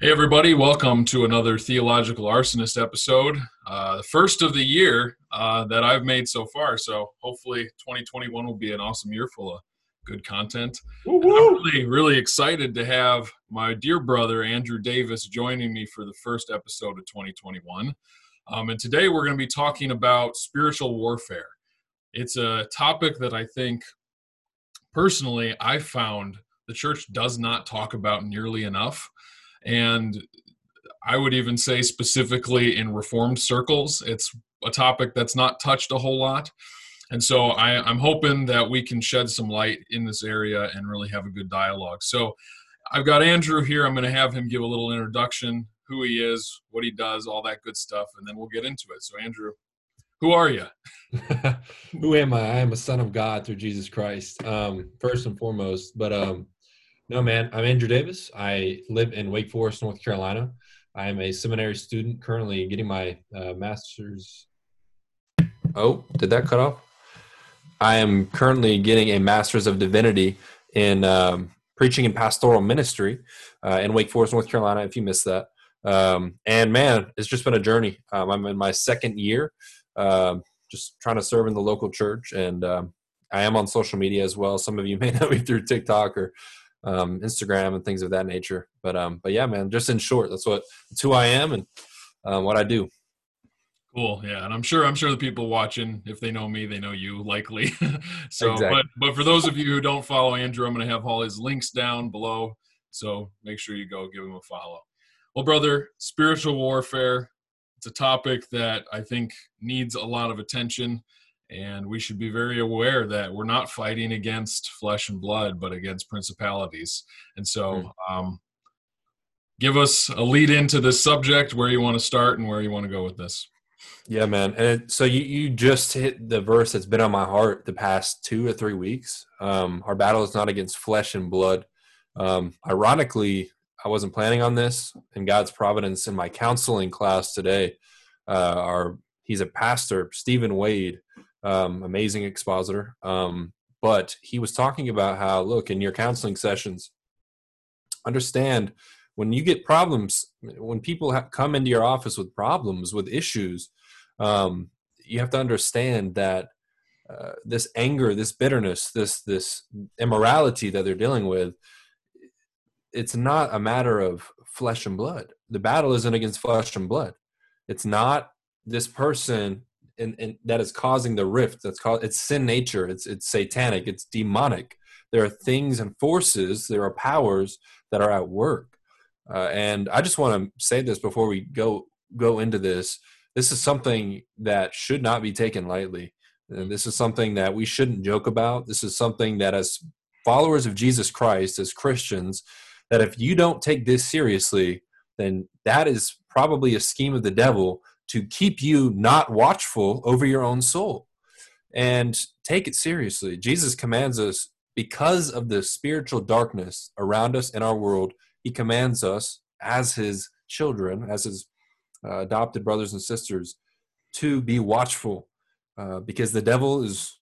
Hey, everybody, welcome to another Theological Arsonist episode. Uh, the first of the year uh, that I've made so far. So hopefully 2021 will be an awesome year full of good content. I'm really, really excited to have my dear brother, Andrew Davis, joining me for the first episode of 2021. Um, and today we're going to be talking about spiritual warfare. It's a topic that I think personally I found the church does not talk about nearly enough and I would even say specifically in reformed circles, it's a topic that's not touched a whole lot. And so I, am hoping that we can shed some light in this area and really have a good dialogue. So I've got Andrew here. I'm going to have him give a little introduction, who he is, what he does, all that good stuff, and then we'll get into it. So, Andrew, who are you? who am I? I am a son of God through Jesus Christ, um, first and foremost. But um, no, man. I'm Andrew Davis. I live in Wake Forest, North Carolina. I am a seminary student currently getting my uh, master's. Oh, did that cut off? I am currently getting a master's of divinity in um, preaching and pastoral ministry uh, in Wake Forest, North Carolina. If you missed that, um, and man, it's just been a journey. Um, I'm in my second year, um, just trying to serve in the local church, and um, I am on social media as well. Some of you may know me through TikTok or um, Instagram and things of that nature. But um, but yeah, man, just in short, that's what that's who I am and um, what I do. Cool, yeah, and I'm sure I'm sure the people watching, if they know me, they know you likely. so, exactly. but but for those of you who don't follow Andrew, I'm going to have all his links down below. So make sure you go give him a follow. Well, brother, spiritual warfare. It's a topic that I think needs a lot of attention. And we should be very aware that we're not fighting against flesh and blood, but against principalities. And so, hmm. um, give us a lead into this subject, where you want to start and where you want to go with this. Yeah, man. And so you, you just hit the verse that's been on my heart the past two or three weeks. Um, our battle is not against flesh and blood. Um, ironically, I wasn't planning on this. In God's providence, in my counseling class today, uh, our he's a pastor, Stephen Wade, um, amazing expositor. Um, but he was talking about how, look, in your counseling sessions, understand when you get problems, when people come into your office with problems, with issues, um, you have to understand that uh, this anger, this bitterness, this this immorality that they're dealing with, it's not a matter of flesh and blood. The battle isn't against flesh and blood. It's not this person and, and that is causing the rift. That's called it's sin nature. It's it's satanic. It's demonic. There are things and forces there are powers that are at work. Uh, and i just want to say this before we go go into this. This is something that should not be taken lightly. And this is something that we shouldn't joke about. This is something that as followers of jesus christ as christians that if you don't take this seriously then that is probably a scheme of the devil to keep you not watchful over your own soul and take it seriously. Jesus commands us because of the spiritual darkness around us in our world, he commands us as his children, as his uh, adopted brothers and sisters, to be watchful uh, because the devil is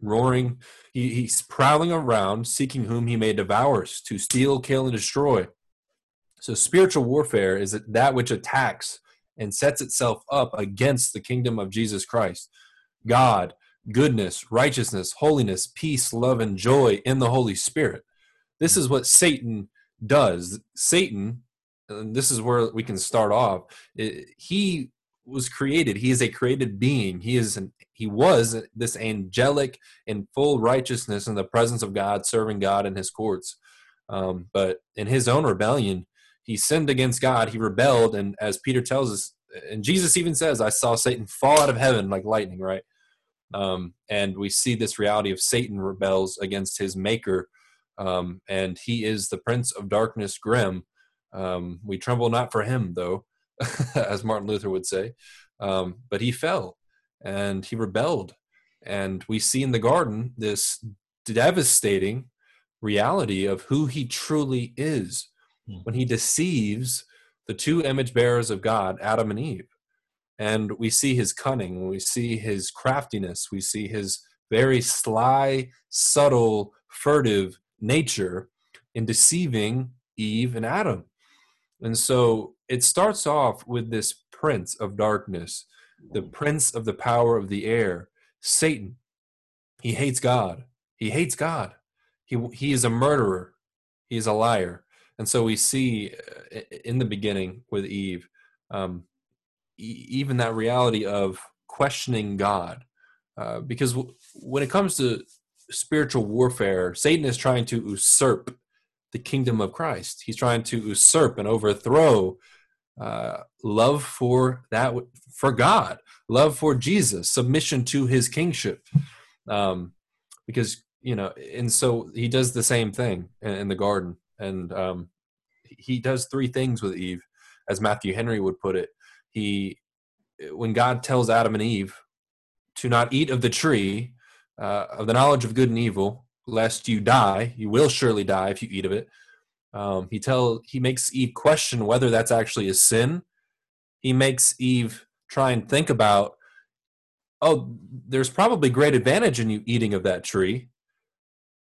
roaring. He, he's prowling around, seeking whom he may devour, to steal, kill, and destroy. So, spiritual warfare is that which attacks and sets itself up against the kingdom of Jesus Christ. God, goodness, righteousness, holiness, peace, love, and joy in the Holy Spirit. This is what Satan does. Satan, and this is where we can start off. He was created. He is a created being. He is an, he was this angelic in full righteousness in the presence of God, serving God in His courts. Um, but in his own rebellion, he sinned against God, he rebelled, and as Peter tells us, and Jesus even says, I saw Satan fall out of heaven like lightning, right? Um, and we see this reality of Satan rebels against his maker, um, and he is the prince of darkness, grim. Um, we tremble not for him, though, as Martin Luther would say, um, but he fell and he rebelled. And we see in the garden this devastating reality of who he truly is. Hmm. when he deceives the two image bearers of God, Adam and Eve. And we see his cunning, we see his craftiness, we see his very sly, subtle, furtive nature in deceiving Eve and Adam. And so it starts off with this prince of darkness, the prince of the power of the air, Satan. He hates God. He hates God. He, he is a murderer. He is a liar. And so we see uh, in the beginning with Eve, um, e- even that reality of questioning God. Uh, because w- when it comes to spiritual warfare, Satan is trying to usurp the kingdom of Christ. He's trying to usurp and overthrow uh, love for that for God, love for Jesus, submission to His kingship. Um, because you know, and so he does the same thing in, in the garden, and um, he does three things with Eve, as Matthew Henry would put it. He, when God tells Adam and Eve to not eat of the tree uh, of the knowledge of good and evil, lest you die, you will surely die if you eat of it. Um, he tell he makes Eve question whether that's actually a sin. He makes Eve try and think about, oh, there's probably great advantage in you eating of that tree,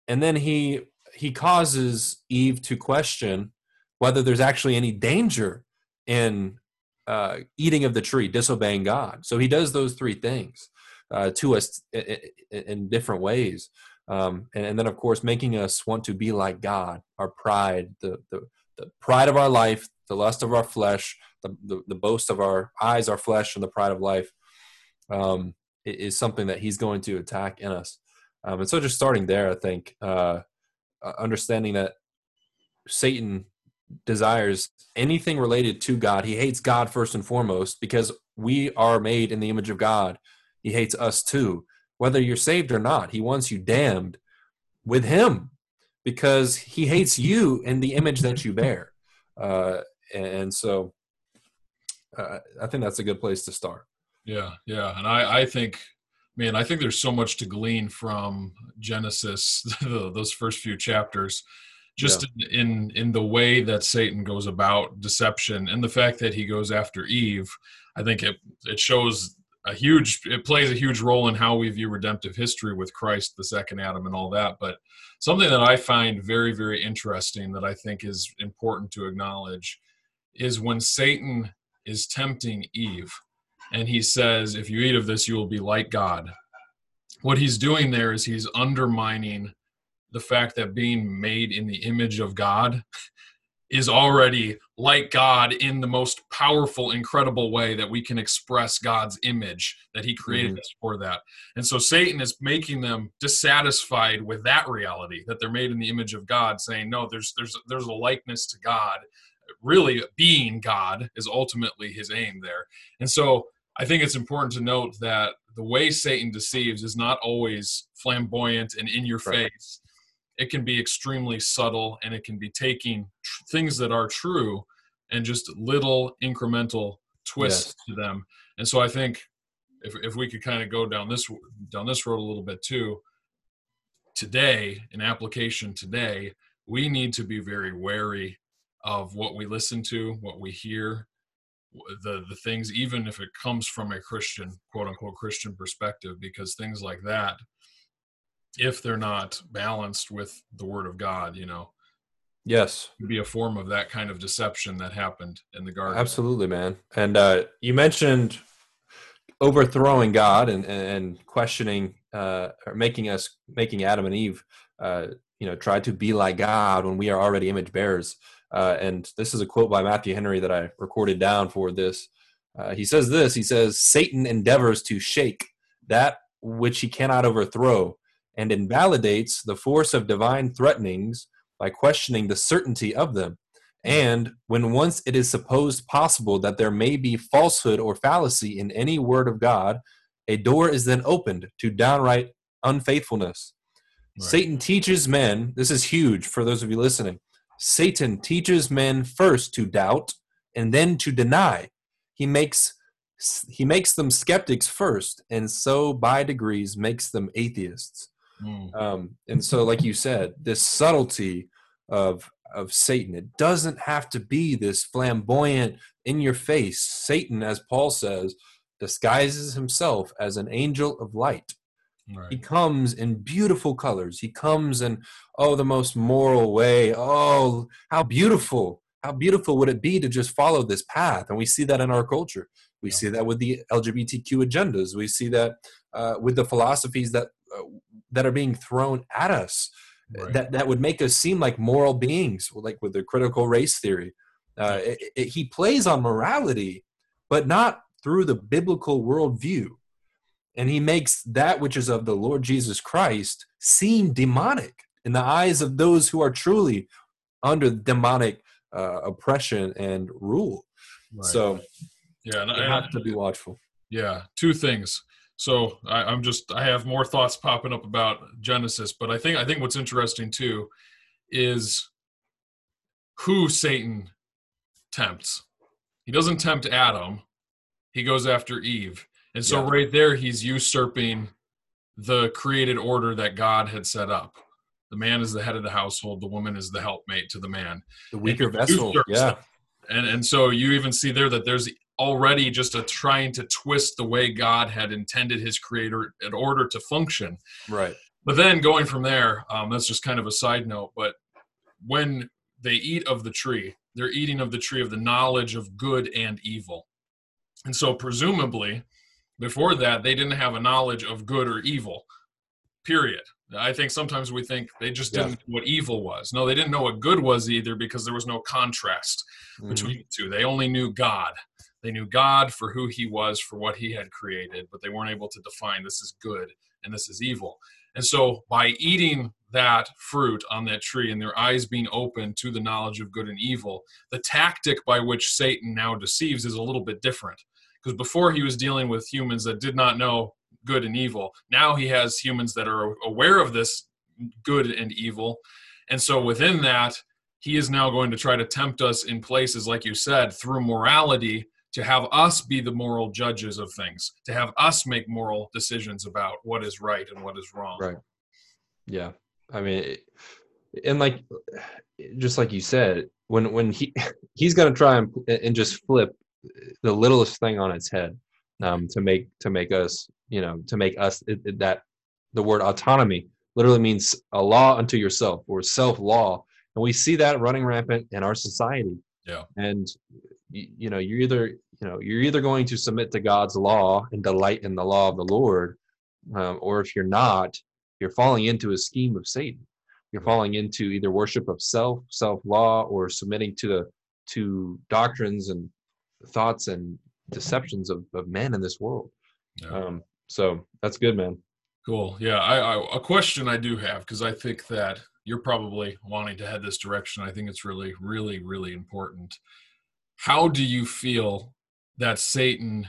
and then he he causes Eve to question whether there's actually any danger in uh, eating of the tree, disobeying God. So he does those three things uh, to us in, in different ways. Um, and, and, then, of course, making us want to be like God, our pride, the, the, the pride of our life, the lust of our flesh, the, the, the, boast of our eyes, our flesh, and the pride of life um, is something that he's going to attack in us. Um, and so, just starting there, I think, uh, understanding that Satan desires anything related to God. He hates God first and foremost because we are made in the image of God. He hates us too. Whether you're saved or not, he wants you damned with him because he hates you and the image that you bear. Uh, and so uh, I think that's a good place to start. Yeah, yeah. And I, I think, man, I think there's so much to glean from Genesis, those first few chapters just yeah. in, in in the way that Satan goes about deception and the fact that he goes after Eve, I think it it shows a huge it plays a huge role in how we view redemptive history with Christ, the second Adam, and all that. But something that I find very very interesting that I think is important to acknowledge is when Satan is tempting Eve, and he says, "If you eat of this, you will be like God." What he's doing there is he's undermining the fact that being made in the image of God is already like God in the most powerful, incredible way that we can express God's image that He created mm-hmm. us for that. And so Satan is making them dissatisfied with that reality that they're made in the image of God, saying, No, there's there's there's a likeness to God. Really being God is ultimately his aim there. And so I think it's important to note that the way Satan deceives is not always flamboyant and in your face it can be extremely subtle and it can be taking tr- things that are true and just little incremental twists yes. to them. And so I think if if we could kind of go down this down this road a little bit too, today in application today, we need to be very wary of what we listen to, what we hear, the the things even if it comes from a Christian quote unquote Christian perspective because things like that if they're not balanced with the word of God, you know. Yes. Be a form of that kind of deception that happened in the garden. Absolutely, man. And uh, you mentioned overthrowing God and, and questioning uh, or making us making Adam and Eve uh, you know try to be like God when we are already image bearers. Uh, and this is a quote by Matthew Henry that I recorded down for this. Uh, he says this. He says Satan endeavors to shake that which he cannot overthrow and invalidates the force of divine threatenings by questioning the certainty of them. And when once it is supposed possible that there may be falsehood or fallacy in any word of God, a door is then opened to downright unfaithfulness. Right. Satan teaches men, this is huge for those of you listening. Satan teaches men first to doubt and then to deny. He makes he makes them skeptics first and so by degrees makes them atheists. Mm. Um, and so, like you said, this subtlety of of Satan, it doesn't have to be this flamboyant, in your face. Satan, as Paul says, disguises himself as an angel of light. Right. He comes in beautiful colors. He comes in, oh, the most moral way. Oh, how beautiful how beautiful would it be to just follow this path? And we see that in our culture. We yeah. see that with the LGBTQ agendas. We see that uh, with the philosophies that uh, that are being thrown at us. Right. That that would make us seem like moral beings, like with the critical race theory. Uh, it, it, he plays on morality, but not through the biblical worldview. And he makes that which is of the Lord Jesus Christ seem demonic in the eyes of those who are truly under demonic uh, oppression and rule. Right. So, yeah, and you I have to be watchful. Yeah, two things. So I, am just I have more thoughts popping up about Genesis, but I think I think what's interesting too is who Satan tempts. He doesn't tempt Adam; he goes after Eve, and so yeah. right there he's usurping the created order that God had set up. The man is the head of the household. The woman is the helpmate to the man. The weaker vessel. Yeah. And and so you even see there that there's already just a trying to twist the way God had intended His creator in order to function. Right. But then going from there, um, that's just kind of a side note. But when they eat of the tree, they're eating of the tree of the knowledge of good and evil. And so presumably, before that, they didn't have a knowledge of good or evil. Period. I think sometimes we think they just didn't yeah. know what evil was. No, they didn't know what good was either because there was no contrast mm-hmm. between the two. They only knew God. They knew God for who he was, for what he had created, but they weren't able to define this is good and this is evil. And so by eating that fruit on that tree and their eyes being open to the knowledge of good and evil, the tactic by which Satan now deceives is a little bit different. Because before he was dealing with humans that did not know good and evil. Now he has humans that are aware of this good and evil. And so within that, he is now going to try to tempt us in places, like you said, through morality to have us be the moral judges of things, to have us make moral decisions about what is right and what is wrong. Right. Yeah. I mean, and like, just like you said, when when he he's going to try and and just flip the littlest thing on its head um, to make to make us you know to make us it, it, that the word autonomy literally means a law unto yourself or self law and we see that running rampant in our society. Yeah. And you, you know you're either you know you're either going to submit to god's law and delight in the law of the lord um, or if you're not you're falling into a scheme of satan. You're falling into either worship of self self law or submitting to the to doctrines and thoughts and deceptions of, of men in this world. Yeah. Um, so that's good, man. Cool. Yeah. I, I a question I do have because I think that you're probably wanting to head this direction. I think it's really, really, really important. How do you feel that Satan?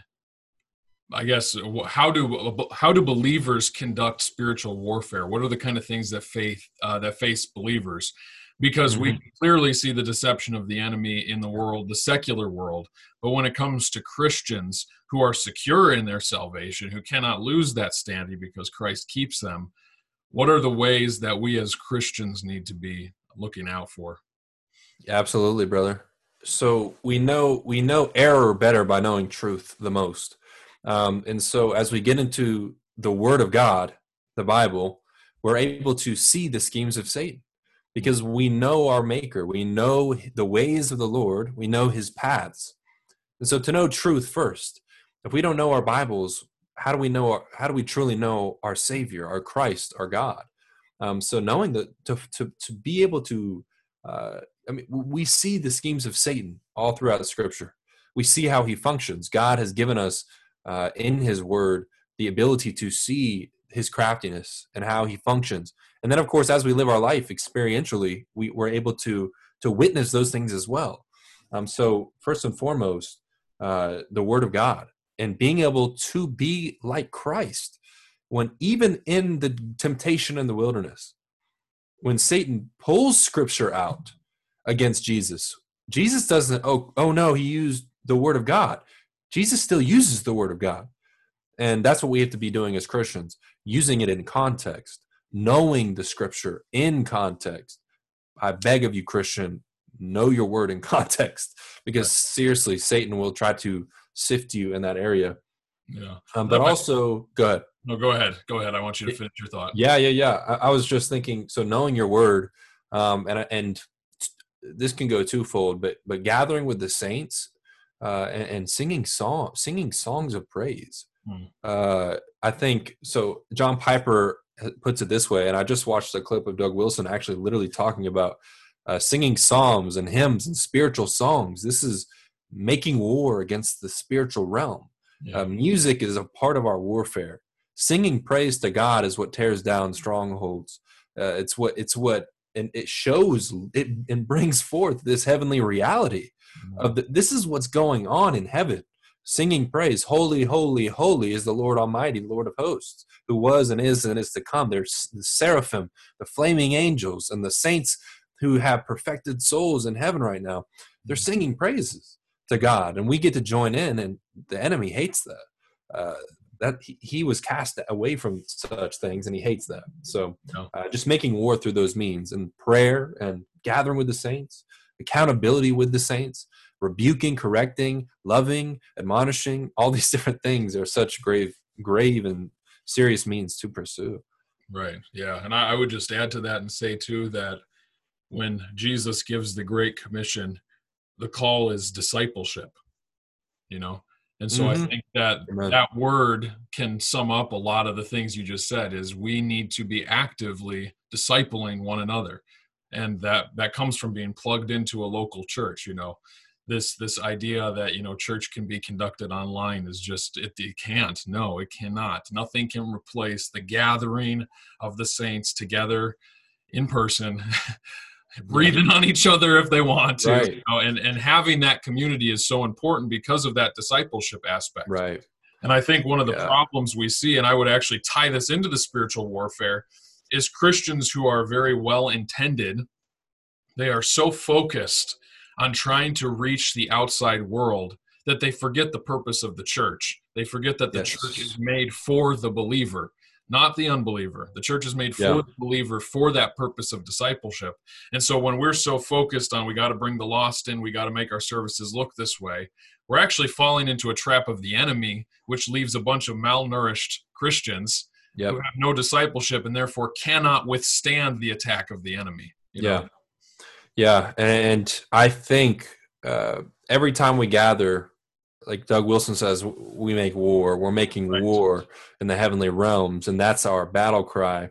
I guess how do how do believers conduct spiritual warfare? What are the kind of things that faith uh, that face believers? Because mm-hmm. we clearly see the deception of the enemy in the world, the secular world. But when it comes to Christians who are secure in their salvation, who cannot lose that standing because Christ keeps them, what are the ways that we as Christians need to be looking out for? Absolutely, brother. So we know we know error better by knowing truth the most. Um, and so as we get into the Word of God, the Bible, we're able to see the schemes of Satan because we know our maker. We know the ways of the lord. We know his paths. And so to know truth first if we don't know our bibles how do we know our, how do we truly know our savior our christ our god? Um, so knowing that to, to, to be able to uh, i mean we see the schemes of satan all throughout the scripture. We see how he functions. God has given us uh, in his word the ability to see his craftiness and how he functions. And then of course as we live our life experientially we, we're able to to witness those things as well. Um, so first and foremost uh, the word of god and being able to be like christ when even in the temptation in the wilderness when satan pulls scripture out against jesus jesus doesn't oh oh no he used the word of god. Jesus still uses the word of god and that's what we have to be doing as christians using it in context knowing the scripture in context. I beg of you, Christian, know your word in context because right. seriously, Satan will try to sift you in that area. Yeah. Um, but also, go ahead. No, go ahead. Go ahead. I want you to finish your thought. Yeah, yeah, yeah. I, I was just thinking. So knowing your word, um, and and this can go twofold, but but gathering with the saints uh, and, and, singing song singing songs of praise. Hmm. Uh, I think so. John Piper puts it this way, and I just watched a clip of Doug Wilson actually literally talking about uh, singing psalms and hymns and spiritual songs. This is making war against the spiritual realm. Yeah. Uh, music is a part of our warfare. Singing praise to God is what tears down strongholds. Uh, it's what it's what and it shows it and brings forth this heavenly reality mm-hmm. of the, this is what's going on in heaven singing praise. Holy holy holy is the lord almighty lord of hosts who was and is and is to come. There's the seraphim the flaming angels and the saints who have perfected souls in heaven right now. They're mm-hmm. singing praises to god and we get to join in and the enemy hates that. Uh, that he, he, was cast away from such things and he hates that. So uh, just making war through those means and prayer and gathering with the saints accountability with the saints rebuking correcting loving admonishing all these different things are such grave grave and serious means to pursue right yeah and I, I would just add to that and say too that when jesus gives the great commission the call is discipleship you know and so mm-hmm. I think that Amen. that word can sum up a lot of the things you just said is we need to be actively discipling one another. And that that comes from being plugged into a local church, you know. This this idea that, you know, church can be conducted online is just it, it can't. No, it cannot. Nothing can replace the gathering of the saints together in person breathing on each other if they want to right. you know, and and having that community is so important because of that discipleship aspect right and i think one of the yeah. problems we see and i would actually tie this into the spiritual warfare is christians who are very well intended they are so focused on trying to reach the outside world that they forget the purpose of the church they forget that the yes. church is made for the believer not the unbeliever. The church is made for yeah. the believer for that purpose of discipleship. And so when we're so focused on we got to bring the lost in, we got to make our services look this way, we're actually falling into a trap of the enemy, which leaves a bunch of malnourished Christians yep. who have no discipleship and therefore cannot withstand the attack of the enemy. You know? Yeah. Yeah. And I think uh, every time we gather, like Doug Wilson says, we make war. We're making right. war in the heavenly realms, and that's our battle cry.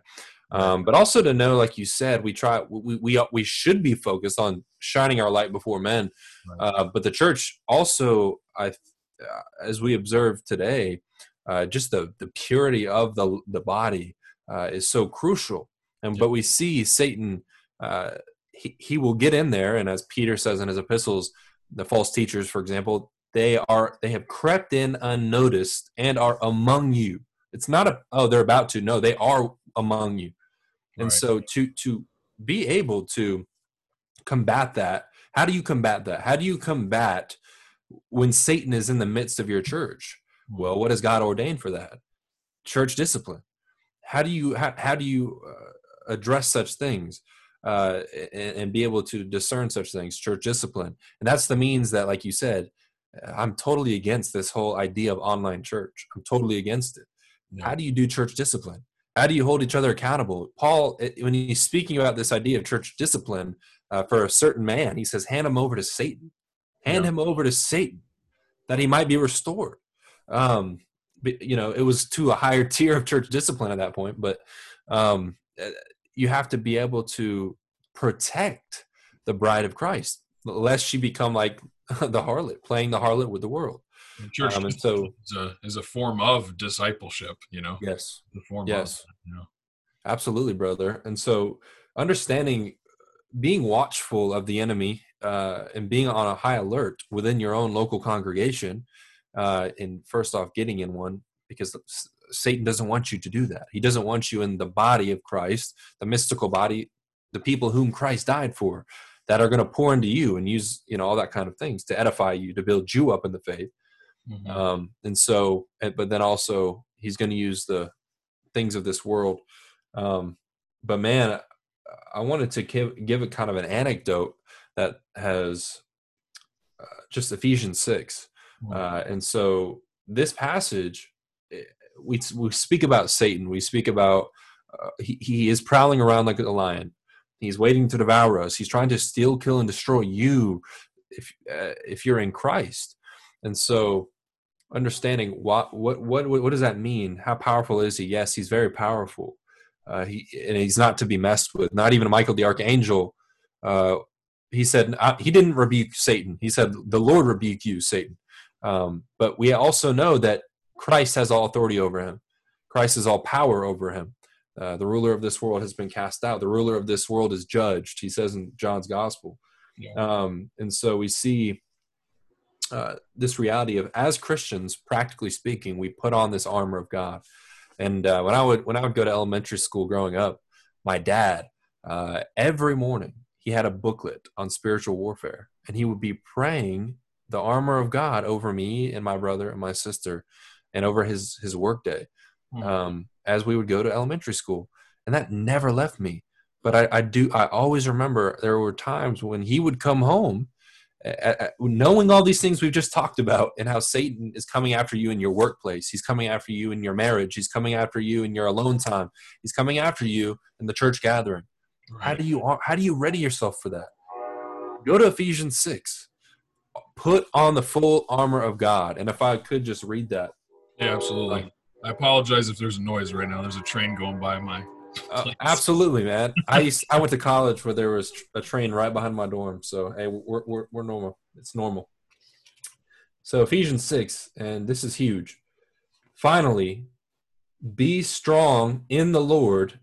Um, but also to know, like you said, we try we we we should be focused on shining our light before men. Right. Uh, but the church also, I, uh, as we observe today, uh, just the the purity of the the body uh, is so crucial. And but we see Satan. He, he will get in there, and as Peter says in his epistles, the false teachers, for example, they are they have crept in unnoticed and are among you. It's not a oh they're about to. No they are among you. And right. so to to be able to combat that how do you combat that? How do you combat when satan is in the midst of your church? Well what has god ordained for that? Church discipline. How do you how, how do you uh, address such things uh, and, and, be able to discern such things church discipline and that's the means that like you said I'm totally against this whole idea of online church. I'm totally against it. Yeah. How do you do church discipline? How do you hold each other accountable? Paul, when he's speaking about this idea of church discipline uh, for a certain man, he says, hand him over to Satan. Hand yeah. him over to Satan that he might be restored. Um, but, you know, it was to a higher tier of church discipline at that point, but um, you have to be able to protect the bride of Christ lest she become like the harlot, playing the harlot with the world. church um, and so is a, is a form of discipleship, you know. Yes. The form yes. Of, you know. Absolutely, brother. And so understanding being watchful of the enemy uh, and being on a high alert within your own local congregation, uh, and first off, getting in one because Satan doesn't want you to do that. He doesn't want you in the body of Christ, the mystical body, the people whom Christ died for that are going to pour into you and use you know all that kind of things to edify you to build you up in the faith mm-hmm. um, and so but then also he's going to use the things of this world um, but man i wanted to give, give it kind of an anecdote that has uh, just ephesians 6 mm-hmm. uh, and so this passage we, we speak about satan we speak about uh, he, he is prowling around like a lion He's waiting to devour us. He's trying to steal, kill, and destroy you if uh, if you're in Christ. And so, understanding what what what what does that mean? How powerful is he? Yes, he's very powerful. Uh, he and he's not to be messed with. Not even Michael the archangel. Uh, he said he didn't rebuke Satan. He said the Lord rebuke you, Satan. Um, but we also know that Christ has all authority over him. Christ has all power over him. Uh, the ruler of this world has been cast out. The ruler of this world is judged. He says in John's gospel. Yeah. Um, and so we see uh, this reality of as Christians, practically speaking, we put on this armor of God. And uh, when I would when I would go to elementary school growing up, my dad uh, every morning he had a booklet on spiritual warfare, and he would be praying the armor of God over me and my brother and my sister, and over his his workday mm-hmm. um, as we would go to elementary school, and that never left me. But I, I do I always remember there were times when he would come home knowing all these things we've just talked about and how Satan is coming after you in your workplace, he's coming after you in your marriage, he's coming after you in your alone time, he's coming after you in the church gathering. Right. How do you how do you ready yourself for that? Go to Ephesians six. Put on the full armor of God. And if I could just read that. Yeah, absolutely. I apologize if there's a noise right now. There's a train going by my uh, absolutely, man. I used, I went to college where there was a train right behind my dorm, so hey, we're we're, we're normal. It's normal. So Ephesians six, and this is huge. Finally, be strong in the Lord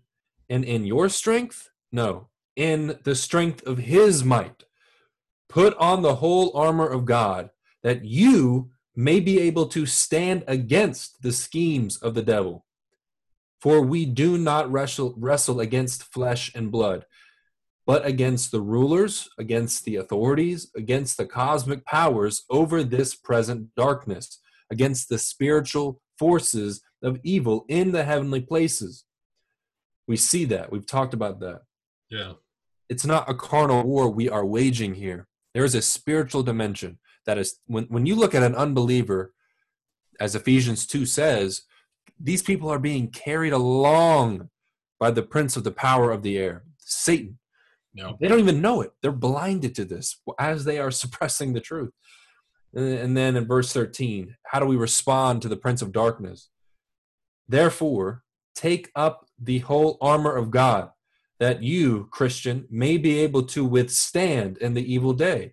and in your strength. No, in the strength of His might. Put on the whole armor of God, that you may be able to stand against the schemes of the devil. For we do not wrestle, wrestle against flesh and blood, but against the rulers, against the authorities, against the cosmic powers over this present darkness, against the spiritual forces of evil in the heavenly places. We see that. We've talked about that. Yeah. It's not a carnal war we are waging here. There is a spiritual dimension that is, when, when you look at an unbeliever, as Ephesians 2 says, these people are being carried along by the prince of the power of the air, Satan. No. They don't even know it. They're blinded to this as they are suppressing the truth. And then in verse 13, how do we respond to the prince of darkness? Therefore, take up the whole armor of God, that you, Christian, may be able to withstand in the evil day,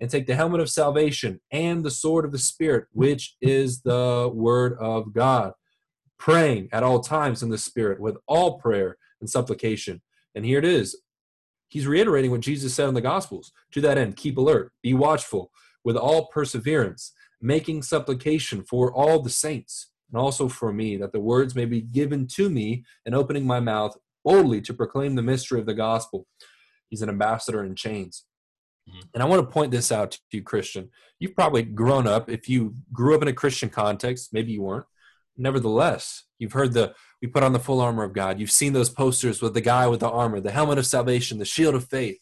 and take the helmet of salvation and the sword of the Spirit, which is the word of God praying at all times in the Spirit with all prayer and supplication. And here it is. He's reiterating what Jesus said in the Gospels. To that end, keep alert, be watchful with all perseverance, making supplication for all the saints, and also for me, that the words may be given to me, and opening my mouth boldly to proclaim the mystery of the gospel. He's an ambassador in chains. Mm-hmm. And I want to point this out to you, Christian. You've probably grown up, if you grew up in a Christian context, maybe you weren't, nevertheless, you've heard the we put on the full armor of God. You've seen those posters with the guy with the armor, the helmet of salvation, the shield of faith.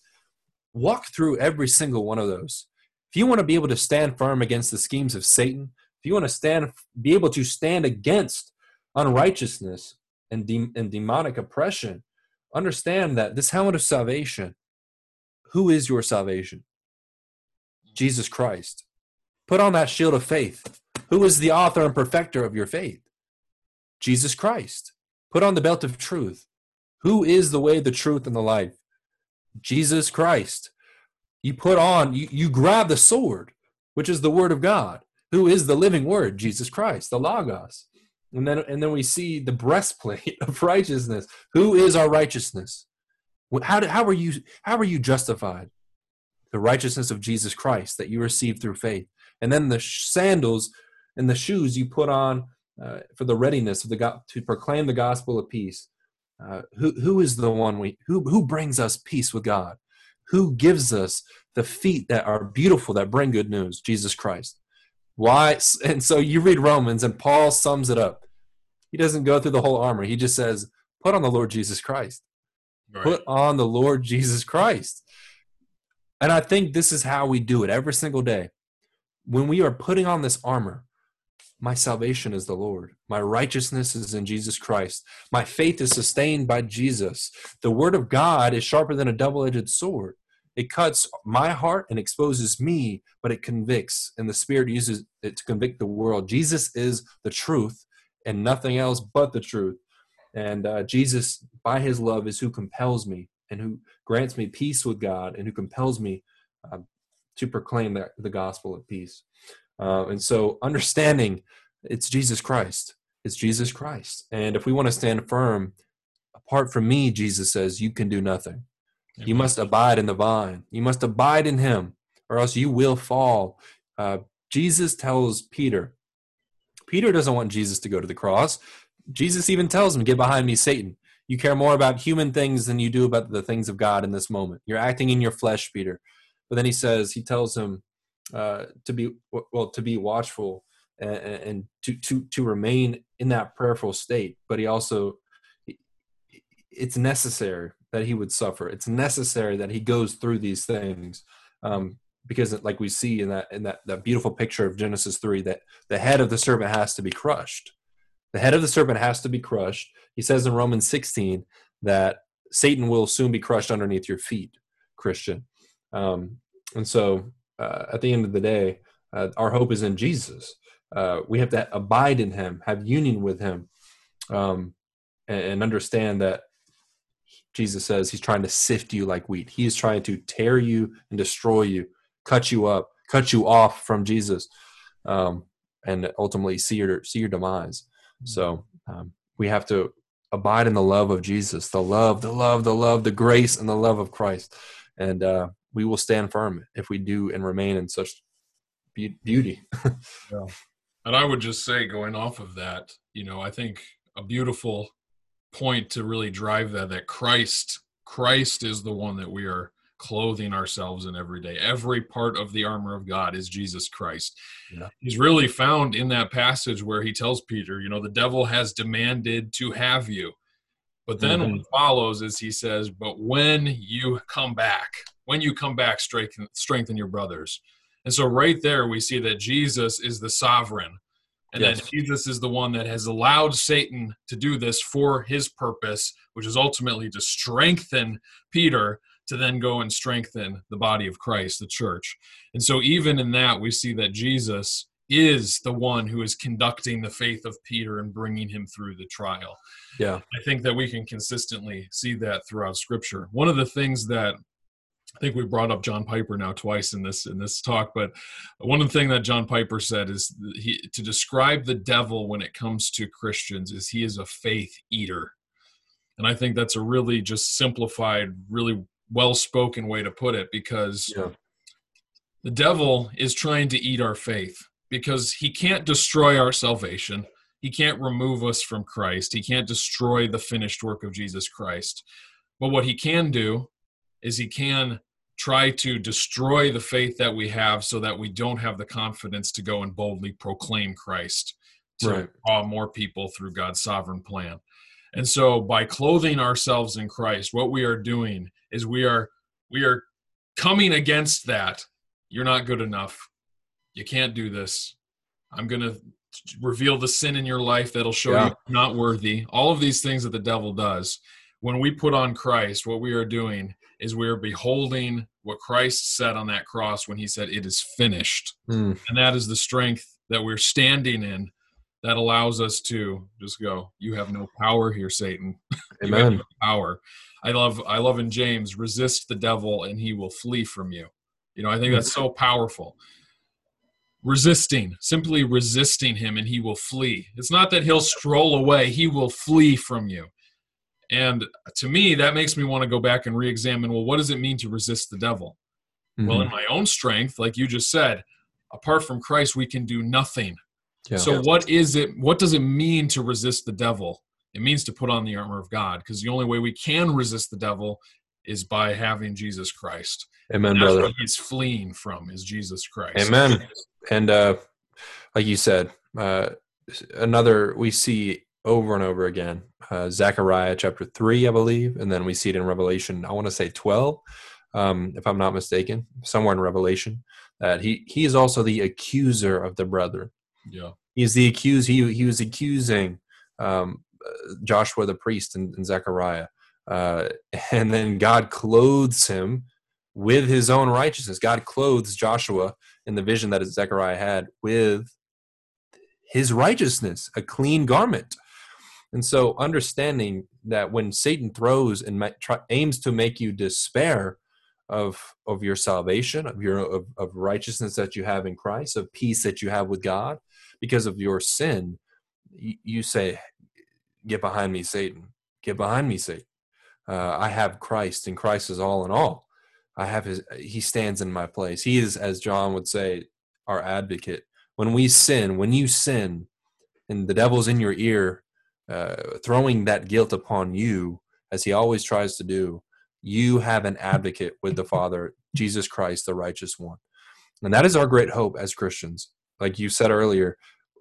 Walk through every single one of those. If you want to be able to stand firm against the schemes of Satan, if you want to stand be able to stand against unrighteousness and, de- and demonic oppression, understand that this helmet of salvation, who is your salvation? Jesus mm-hmm. Christ. Put on that shield of faith. Who is the author and perfecter of your faith? Jesus Christ. Put on the belt of truth. Who is the way, the truth, and the life? Jesus Christ. You put on, you, you grab the sword, which is the word of God. Who is the living word? Jesus Christ, the Logos. And then, and then we see the breastplate of righteousness. Who is our righteousness? How, do, how, are you, how are you justified? The righteousness of Jesus Christ that you receive through faith. And then the sandals and the shoes you put on uh, for the readiness of the God to proclaim the gospel of peace. Uh, who who is the one we who who brings us peace with God? Who gives us the feet that are beautiful, that bring good news? Jesus Christ. Why? And so you read Romans, and Paul sums it up. He doesn't go through the whole armor. He just says, put on the Lord Jesus Christ. Right. Put on the Lord Jesus Christ. And I think this is how we do it every single day. When we are putting on this armor, my salvation is the Lord. My righteousness is in Jesus Christ. My faith is sustained by Jesus. The word of God is sharper than a double edged sword. It cuts my heart and exposes me, but it convicts, and the Spirit uses it to convict the world. Jesus is the truth and nothing else but the truth. And uh, Jesus, by his love, is who compels me and who grants me peace with God and who compels me uh, to proclaim that, the gospel of peace. Uh, and so, understanding it's Jesus Christ. It's Jesus Christ. And if we want to stand firm, apart from me, Jesus says, you can do nothing. Amen. You must abide in the vine. You must abide in him, or else you will fall. Uh, Jesus tells Peter, Peter doesn't want Jesus to go to the cross. Jesus even tells him, Get behind me, Satan. You care more about human things than you do about the things of God in this moment. You're acting in your flesh, Peter. But then he says, he tells him uh, to be well, to be watchful and, and to to to remain in that prayerful state. But he also, it's necessary that he would suffer. It's necessary that he goes through these things. Um, because like we see in that in that, that beautiful picture of genesis 3 that the head of the serpent has to be crushed the head of the serpent has to be crushed. He says in romans 16 that satan will soon be crushed underneath your feet christian. Um, and so uh, at the end of the day uh, our hope is in jesus. Uh, we have to abide in him have union with him um, and, and understand that jesus says he's trying to sift you like wheat. He is trying to tear you and destroy you cut you up, cut you off from Jesus, um, and ultimately see your see your demise. So um, we have to abide in the love of Jesus, the love, the love, the love, the grace, and the love of Christ, and uh, we will stand firm if we do and remain in such be- beauty. yeah. And I would just say, going off of that, you know, I think a beautiful point to really drive that that Christ Christ is the one that we are clothing ourselves in every day. Every part of the armor of God is Jesus Christ. Yeah. He's really found in that passage where he tells Peter, you know, the devil has demanded to have you. But then mm-hmm. what follows is he says, but when you come back, when you come back, strengthen, strengthen your brothers. And so right there, we see that Jesus is the sovereign. And yes. that Jesus is the one that has allowed Satan to do this for his purpose, which is ultimately to strengthen Peter to then go and strengthen the body of Christ, the church. And so, even in that, we see that Jesus is the one who is conducting the faith of Peter and bringing him through the trial. Yeah. I think that we can consistently see that throughout scripture. One of the things that I think we brought up John Piper now twice in this in this talk, but one of the things that John Piper said is he to describe the devil when it comes to Christians is he is a faith eater. And I think that's a really just simplified, really well spoken way to put it because yeah. the devil is trying to eat our faith because he can't destroy our salvation. He can't remove us from Christ. He can't destroy the finished work of Jesus Christ. But what he can do is he can try to destroy the faith that we have so that we don't have the confidence to go and boldly proclaim Christ to right. draw more people through God's sovereign plan. And so by clothing ourselves in Christ, what we are doing is we are we are coming against that. You're not good enough. You can't do this. I'm going to reveal the sin in your life that'll show yeah. you not worthy. All of these things that the devil does. When we put on Christ, what we are doing is we are beholding what Christ said on that cross when he said, It is finished. Mm. And that is the strength that we're standing in that allows us to just go, You have no power here, Satan. Amen. no power. I love I love in James, resist the devil and he will flee from you. You know, I think that's so powerful. Resisting, simply resisting him and he will flee. It's not that he'll stroll away, he will flee from you. And to me, that makes me want to go back and re examine well, what does it mean to resist the devil? Mm-hmm. Well, in my own strength, like you just said, apart from Christ, we can do nothing. Yeah. So, what is it? What does it mean to resist the devil? It means to put on the armor of God because the only way we can resist the devil is by having Jesus Christ. Amen, brother. what he's fleeing from is Jesus Christ. Amen. And uh, like you said, uh, another we see over and over again, uh, Zechariah chapter three, I believe, and then we see it in Revelation. I want to say twelve, um, if I'm not mistaken, somewhere in Revelation, that he he is also the accuser of the brethren. Yeah. He's the accused. He he was accusing um, Joshua the priest and, and Zechariah, uh, and then God clothes him with His own righteousness. God clothes Joshua in the vision that Zechariah had with His righteousness, a clean garment. And so, understanding that when Satan throws and aims to make you despair of of your salvation, of your of, of righteousness that you have in Christ, of peace that you have with God, because of your sin, you, say, "Get behind me, Satan! Get behind me, Satan! Uh, I have Christ, and Christ is all in all. I have His. He stands in my place. He is, as John would say, our advocate. When we sin, when you sin, and the devil's in your ear, uh, throwing that guilt upon you, as he always tries to do, you have an advocate with the Father, Jesus Christ, the righteous one. And that is our great hope as Christians. Like you said earlier,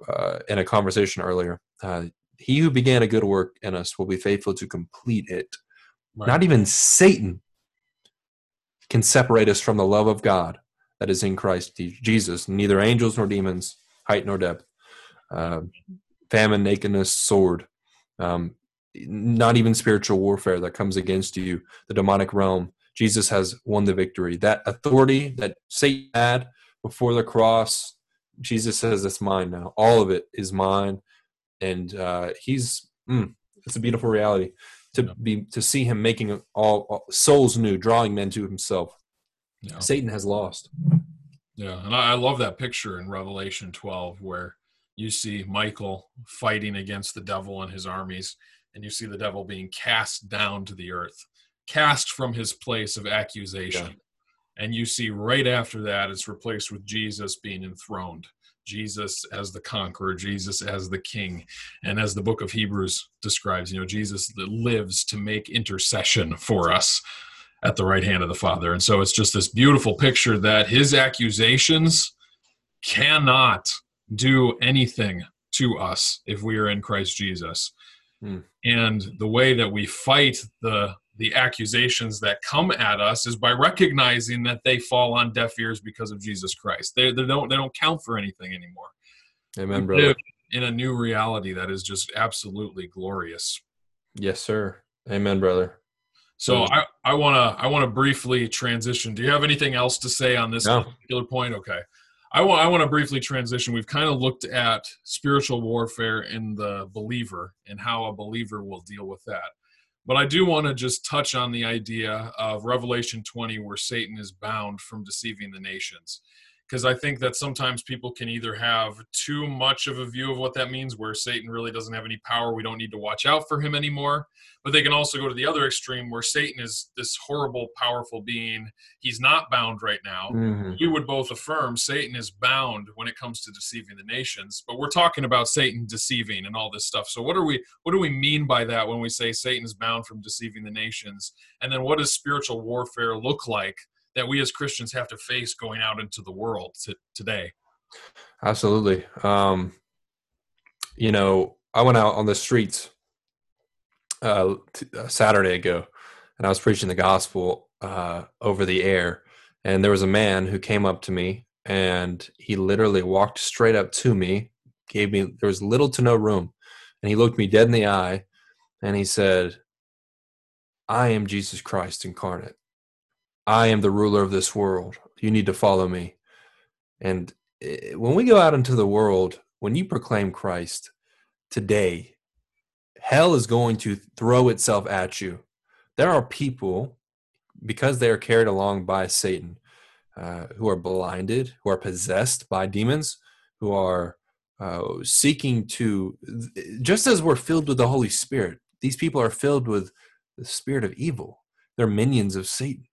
uh, in a conversation earlier, uh, he who began a good work in us will be faithful to complete it. Right. Not even Satan can separate us from the love of God that is in Christ Jesus. Neither angels nor demons, height nor depth, uh, famine, nakedness, sword, um, not even spiritual warfare that comes against you, the demonic realm. Jesus has won the victory. That authority that Satan had before the cross, Jesus says it's mine now. All of it is mine, and uh, he's. Mm, it's a beautiful reality to Yeah. be to see him making all, all souls new, drawing men to himself. Yeah. Satan has lost. Yeah, and I, I love that picture in Revelation 12 where you see Michael fighting against the devil and his armies, and you see the devil being cast down to the earth, cast from his place of accusation. And you see right after that, it's replaced with Jesus being enthroned. Jesus as the conqueror, Jesus as the king. And as the book of Hebrews describes, you know, Jesus lives to make intercession for us at the right hand of the Father. And so it's just this beautiful picture that his accusations cannot do anything to us if we are in Christ Jesus. Hmm. And the way that we fight the the accusations that come at us is by recognizing that they fall on deaf ears because of Jesus Christ. They, they don't they don't count for anything anymore. Amen, brother. in a new reality that is just absolutely glorious. Yes, sir. Amen, brother. So. I, I wanna I wanna briefly transition. Do you have anything else to say on this No. particular point? Okay. I want I want to briefly transition. We've kind of looked at spiritual warfare in the believer and how a believer will deal with that. But I do want to just touch on the idea of Revelation 20 where Satan is bound from deceiving the nations. Because I think that sometimes people can either have too much of a view of what that means, where Satan really doesn't have any power, we don't need to watch out for him anymore. But they can also go to the other extreme where Satan is this horrible, powerful being. He's not bound right now Mhm. we would both affirm Satan is bound when it comes to deceiving the nations, but we're talking about Satan deceiving and all this stuff. So what are we what do we mean by that when we say Satan is bound from deceiving the nations? And then what does spiritual warfare look like that we as Christians have to face going out into the world to, today? Absolutely. Um, you know, I went out on the streets uh, t- a Saturday ago, and I was preaching the gospel uh, over the air, and there was a man who came up to me, and he literally walked straight up to me, gave me there was little to no room, and he looked me dead in the eye, and he said, "I am Jesus Christ incarnate. I am the ruler of this world. You need to follow me." And eh, when we go out into the world, when you proclaim Christ today, hell is going to throw itself at you. There are people, because they are carried along by Satan, uh, who are blinded, who are possessed by demons, who are uh, seeking to, just as we're filled with the Holy Spirit, these people are filled with the spirit of evil. They're minions of Satan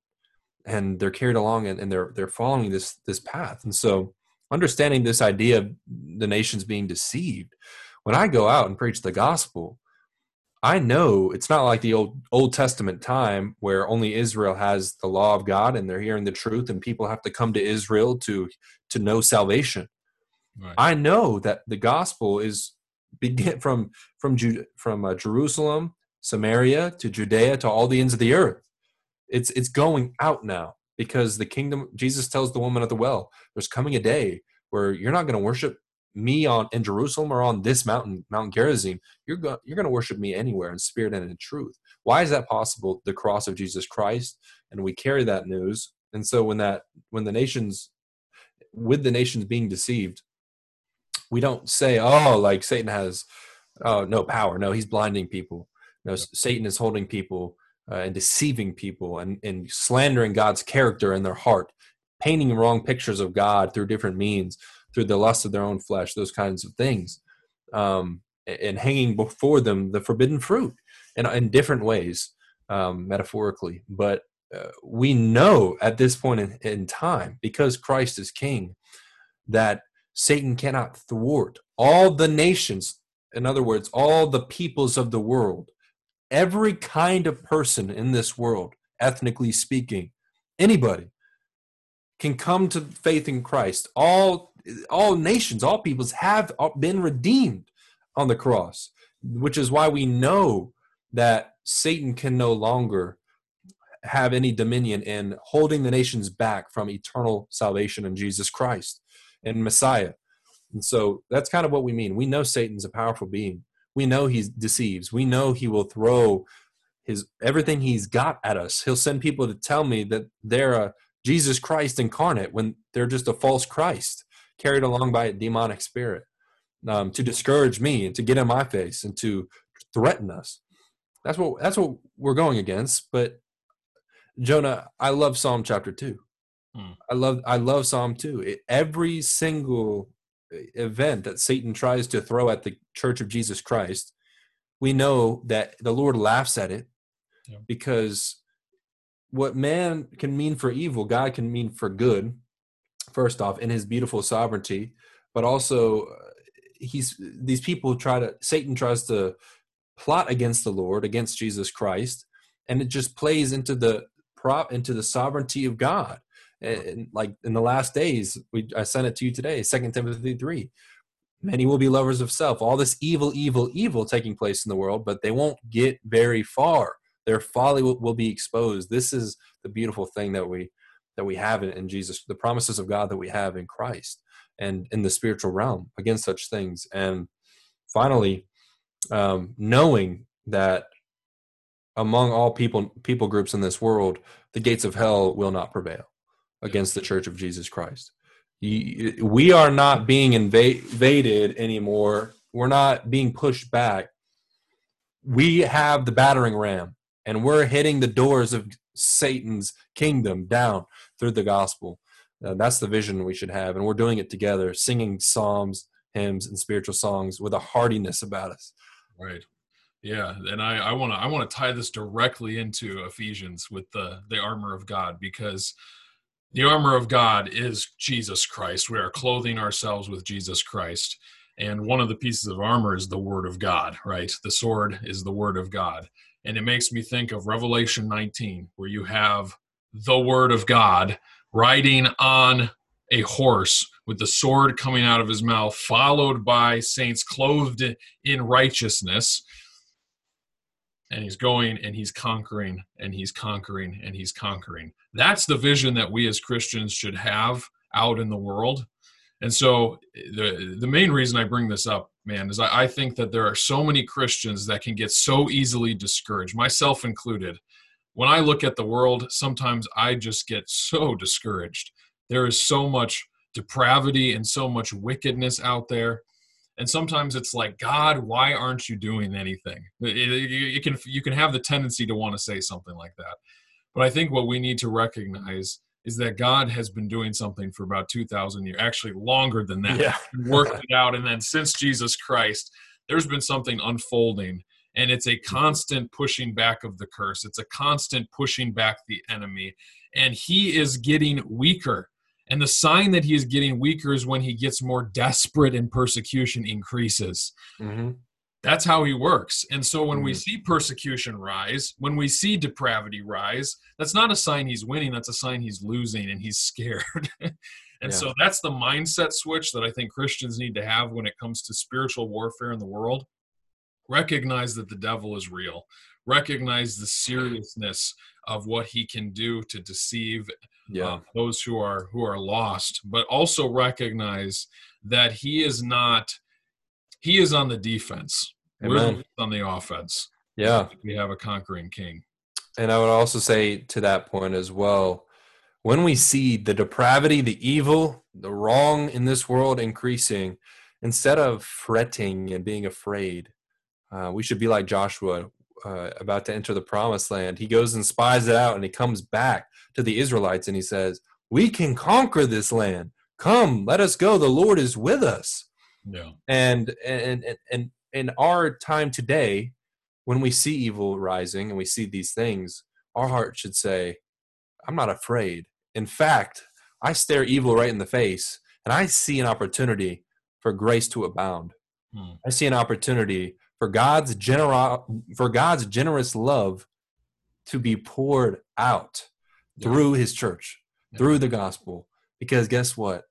and they're carried along and, and they're they're following this this path and so understanding this idea of the nations being deceived when i go out and preach the gospel I know it's not like the old Old Testament time where only Israel has the law of God and they're hearing the truth and people have to come to Israel to to know salvation. Right. I know that the gospel is begin from from from uh, Jerusalem, Samaria to Judea to all the ends of the earth. It's it's going out now because the kingdom. Jesus tells the woman at the well, "There's coming a day where you're not going to worship me on in Jerusalem or on this mountain, Mount Gerizim, you're going you're going to worship me anywhere in spirit and in truth. Why is that possible? The cross of Jesus Christ, and we carry that news. And so when that when the nations with the nations being deceived, we don't say, "Oh, like Satan has oh no power." No, he's blinding people. No, Satan is holding people uh, and deceiving people and, and slandering God's character in their heart, painting wrong pictures of God through different means through the lust of their own flesh, those kinds of things, um, and hanging before them the forbidden fruit in, in different ways, um, metaphorically. But uh, we know at this point in, in time, because Christ is King, that Satan cannot thwart all the nations. In other words, all the peoples of the world, every kind of person in this world, ethnically speaking, anybody can come to faith in Christ. All all nations, all peoples have uh, been redeemed on the cross, which is why we know that Satan can no longer have any dominion in holding the nations back from eternal salvation in Jesus Christ and Messiah. And so that's kind of what we mean. We know Satan's a powerful being. We know he deceives. We know he will throw his everything he's got at us. He'll send people to tell me that they're a Jesus Christ incarnate when they're just a false Christ carried along by a demonic spirit um, to discourage me and to get in my face and to threaten us. That's what that's what we're going against. But Jonah, I love Psalm chapter two. Hmm. I love I love Psalm two. It, every single event that Satan tries to throw at the Church of Jesus Christ, we know that the Lord laughs at it yeah. because what man can mean for evil, God can mean for good first off in his beautiful sovereignty but also uh, he's these people try to satan tries to plot against the lord against jesus christ and it just plays into the prop into the sovereignty of god and like in the last days we i sent it to you today second timothy 3 many will be lovers of self. All this evil evil evil taking place in the world but they won't get very far. Their folly will, will be exposed. This is the beautiful thing that we that we have in, Jesus, the promises of God that we have in Christ and in the spiritual realm against such things. And finally, um, knowing that among all people people groups in this world, the gates of hell will not prevail against the Church of Jesus Christ. We are not being invaded anymore. We're not being pushed back. We have the battering ram, and we're hitting the doors of Satan's kingdom down through the gospel. Uh, that's the vision we should have, and we're doing it together, singing psalms, hymns, and spiritual songs with a heartiness about us. Right. Yeah, and I, want to I want to tie this directly into Ephesians with the the armor of God because the armor of God is Jesus Christ. We are clothing ourselves with Jesus Christ. And one of the pieces of armor is the word of God, right? The sword is the word of God. And it makes me think of Revelation 19, where you have the word of God riding on a horse with the sword coming out of his mouth, followed by saints clothed in righteousness. And he's going and he's conquering and he's conquering and he's conquering. That's the vision that we as Christians should have out in the world. And so the the main reason I bring this up, man, is I, I think that there are so many Christians that can get so easily discouraged, myself included. When I look at the world, sometimes I just get so discouraged. There is so much depravity and so much wickedness out there and sometimes it's like god why aren't you doing anything you can you can have the tendency to want to say something like that but i think what we need to recognize is that God has been doing something for about 2,000 years, actually longer than that. Yeah. worked it out. And then since Jesus Christ, there's been something unfolding. And it's a constant pushing back of the curse, it's a constant pushing back the enemy. And he is getting weaker. And the sign that he is getting weaker is when he gets more desperate and persecution increases. Mm-hmm. That's how he works. And so when we Mhm. see persecution rise, when we see depravity rise, that's not a sign he's winning, that's a sign he's losing and he's scared. and Yeah. so that's the mindset switch that I think Christians need to have when it comes to spiritual warfare in the world. Recognize that the devil is real. Recognize the seriousness of what he can do to deceive Yeah. uh, those who are who are lost but also recognize that he is not he is on the defense we're Amen. on the offense Yeah. we have a conquering king And I would also say to that point as well, when we see the depravity, the evil, the wrong in this world increasing, instead of fretting and being afraid, uh, we should be like Joshua uh, about to enter the promised land. He goes and spies it out and he comes back to the Israelites and he says, We can conquer this land. Come, let us go. The Lord is with us yeah and and and and in our time today when we see evil rising and we see these things our heart should say i'm not afraid in fact i stare evil right in the face and i see an opportunity for grace to abound Hmm. i see an opportunity for god's generous for god's generous love to be poured out Yeah. through his church Yeah. through the gospel because guess what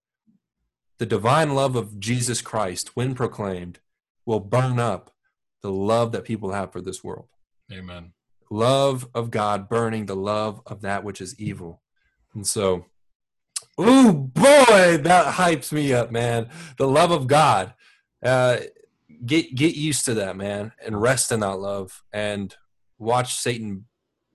the divine love of Jesus Christ, when proclaimed, will burn up the love that people have for this world. amen Love of God burning the love of that which is evil. And so, ooh, boy, that hypes me up, man. The love of God. Uh, get get used to that, man, and rest in that love, and watch Satan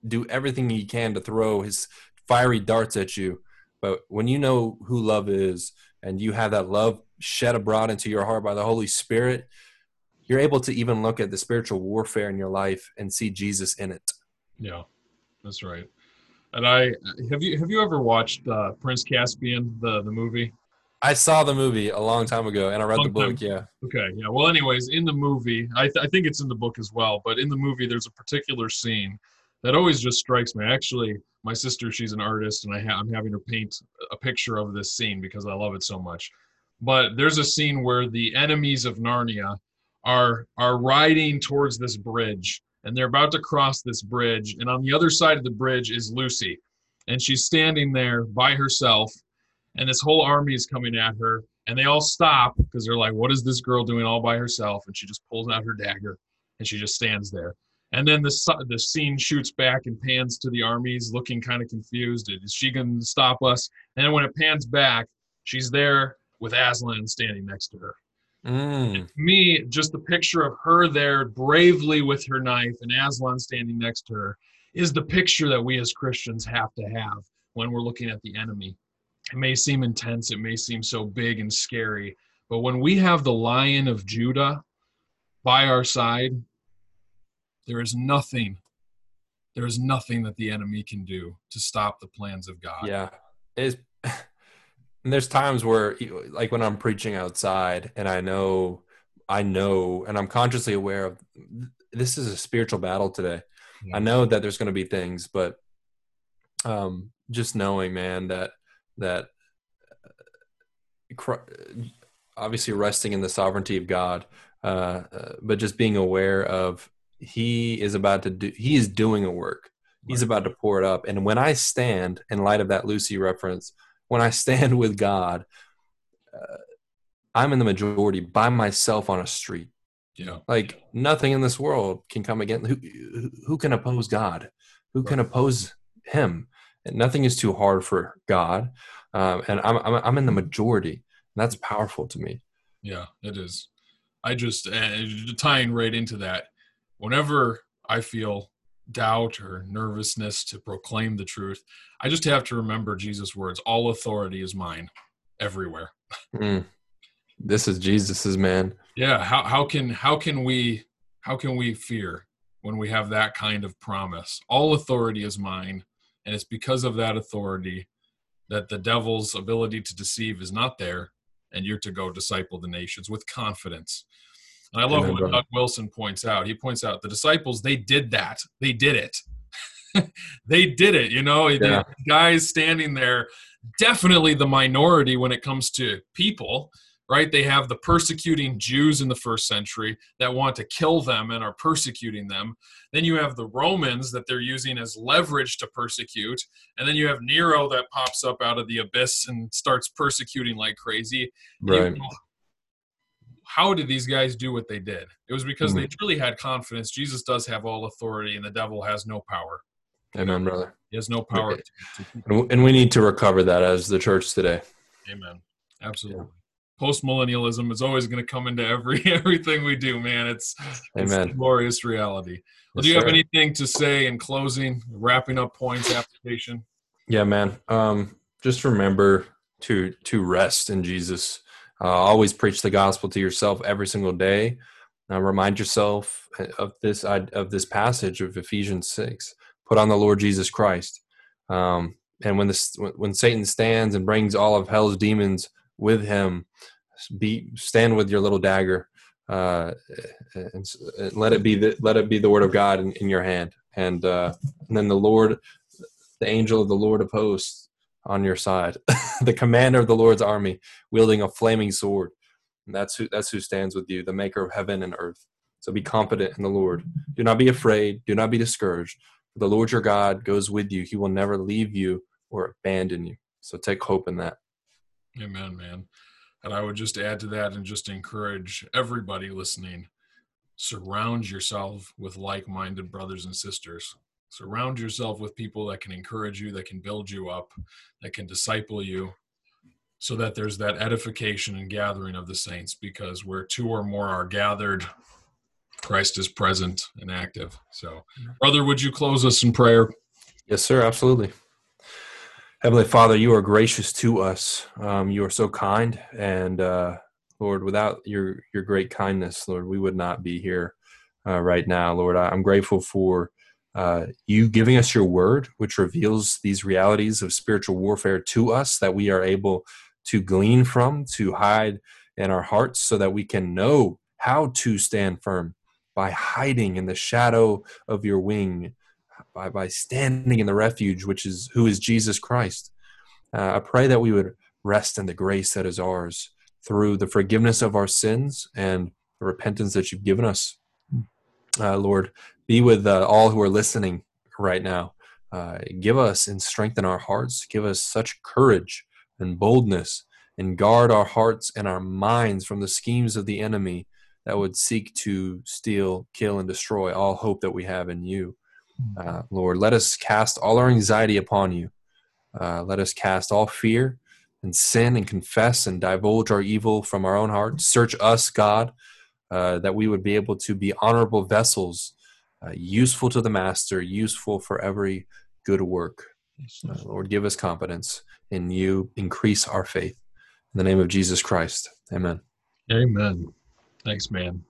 do everything he can to throw his fiery darts at you. But when you know who love is, and you have that love shed abroad into your heart by the Holy Spirit, you're able to even look at the spiritual warfare in your life and see Jesus in it. yeah that's right and i have you have you ever watched uh prince caspian the the movie I saw the movie a long time ago, and I read the Long time. book. Yeah, Okay, yeah. Well, anyways, in the movie, I, th- I think it's in the book as well, but in the movie, there's a particular scene that always just strikes me. Actually, my sister, she's an artist, and I ha- I'm having her paint a picture of this scene because I love it so much. But there's a scene where the enemies of Narnia are are riding towards this bridge, and they're about to cross this bridge, and on the other side of the bridge is Lucy, and she's standing there by herself, and this whole army is coming at her, and they all stop because they're like, "What is this girl doing all by herself?" And she just pulls out her dagger, and she just stands there. And then the the scene shoots back and pans to the armies, looking kind of confused. Is she going to stop us? And then when it pans back, she's there with Aslan standing next to her. mm, Me, just the picture of her there bravely with her knife and Aslan standing next to her is the picture that we as Christians have to have when we're looking at the enemy. It may seem intense, it may seem so big and scary, but when we have the Lion of Judah by our side, there is nothing, there is nothing that the enemy can do to stop the plans of God. yeah. It's, and there's times where, like when I'm preaching outside, and I know, I know, and I'm consciously aware of this is a spiritual battle today. Yeah. I know that there's going to be things, but um, just knowing, man, that that uh, obviously resting in the sovereignty of God, uh, uh, but just being aware of He is about to do. He is doing a work. He's Right. about to pour it up. And when I stand, in light of that Lucy reference, when I stand with God, uh, I'm in the majority by myself on a street. Yeah. Like nothing in this world can come against. Who, who- who can oppose God? Who can oppose Him? Nothing is too hard for God. Um, and I'm, I'm I'm in the majority. And that's powerful to me. Yeah, it is. I just uh, tying right into that. Whenever I feel doubt or nervousness to proclaim the truth, I just have to remember Jesus' words: "All authority is mine, everywhere." Mm. This is Jesus's man. Yeah. How how can how can we how can we fear when we have that kind of promise? All authority is mine, and it's because of that authority that the devil's ability to deceive is not there, and you're to go disciple the nations with confidence. And I love Amen, what brother. Doug Wilson points out. He points out the disciples, they did that. They did it. they did it. You know, the Yeah. guys standing there, definitely the minority when it comes to people, right? They have the persecuting Jews in the first century that want to kill them and are persecuting them. Then you have the Romans that they're using as leverage to persecute. And then you have Nero that pops up out of the abyss and starts persecuting like crazy. Right. You know, how did these guys do what they did? It was because Mm-hmm. they truly had confidence Jesus does have all authority and the devil has no power. Amen, brother. He has no power. Okay. To, to, And and we need to recover that as the church today. amen. Absolutely. Post millennialism is always going to come into every everything we do, man. It's, it's Amen. a glorious reality. Well, Yes, do you have sir. anything to say in closing, wrapping up points application? Yeah, man. Um, just remember to to rest in Jesus. Uh, always preach the gospel to yourself every single day. Uh, remind yourself of this of this passage of Ephesians six. Put on the Lord Jesus Christ. Um, and when this when Satan stands and brings all of hell's demons with him, be stand with your little dagger, uh, and, and let it be the let it be the word of God in, in your hand. And uh, and then the Lord, the angel of the Lord of hosts on your side, the commander of the Lord's army, wielding a flaming sword. And that's who that's who stands with you, the maker of heaven and earth. So be confident in the Lord. Do not be afraid. Do not be discouraged. The Lord your God goes with you. He will never leave you or abandon you. So take hope in that. Amen, man. And I would just add to that and just encourage everybody listening surround yourself with like minded brothers and sisters. Surround yourself with people that can encourage you, that can build you up, that can disciple you, so that there's that edification and gathering of the saints. Because where two or more are gathered, Christ is present and active. So, brother, would you close us in prayer? Yes, sir. Absolutely. Heavenly Father, you are gracious to us. Um, you are so kind, and uh, Lord, without your your great kindness, Lord, we would not be here uh, right now. Lord, I, I'm grateful for uh, you giving us your word, which reveals these realities of spiritual warfare to us that we are able to glean from, to hide in our hearts, so that we can know how to stand firm by hiding in the shadow of your wing by, by standing in the refuge, which is who is Jesus Christ. Uh, I pray that we would rest in the grace that is ours through the forgiveness of our sins and the repentance that you've given us. Uh, Lord, be with uh, all who are listening right now. Uh, give us and strengthen our hearts. Give us such courage and boldness and guard our hearts and our minds from the schemes of the enemy that would seek to steal, kill, and destroy all hope that we have in you. Uh, Lord, let us cast all our anxiety upon you. Uh, let us cast all fear and sin and confess and divulge our evil from our own hearts. Search us, God, uh, that we would be able to be honorable vessels, uh, useful to the Master, useful for every good work. Uh, Lord, give us confidence in you. Increase our faith. In the name of Jesus Christ. Amen. Amen. Thanks, man.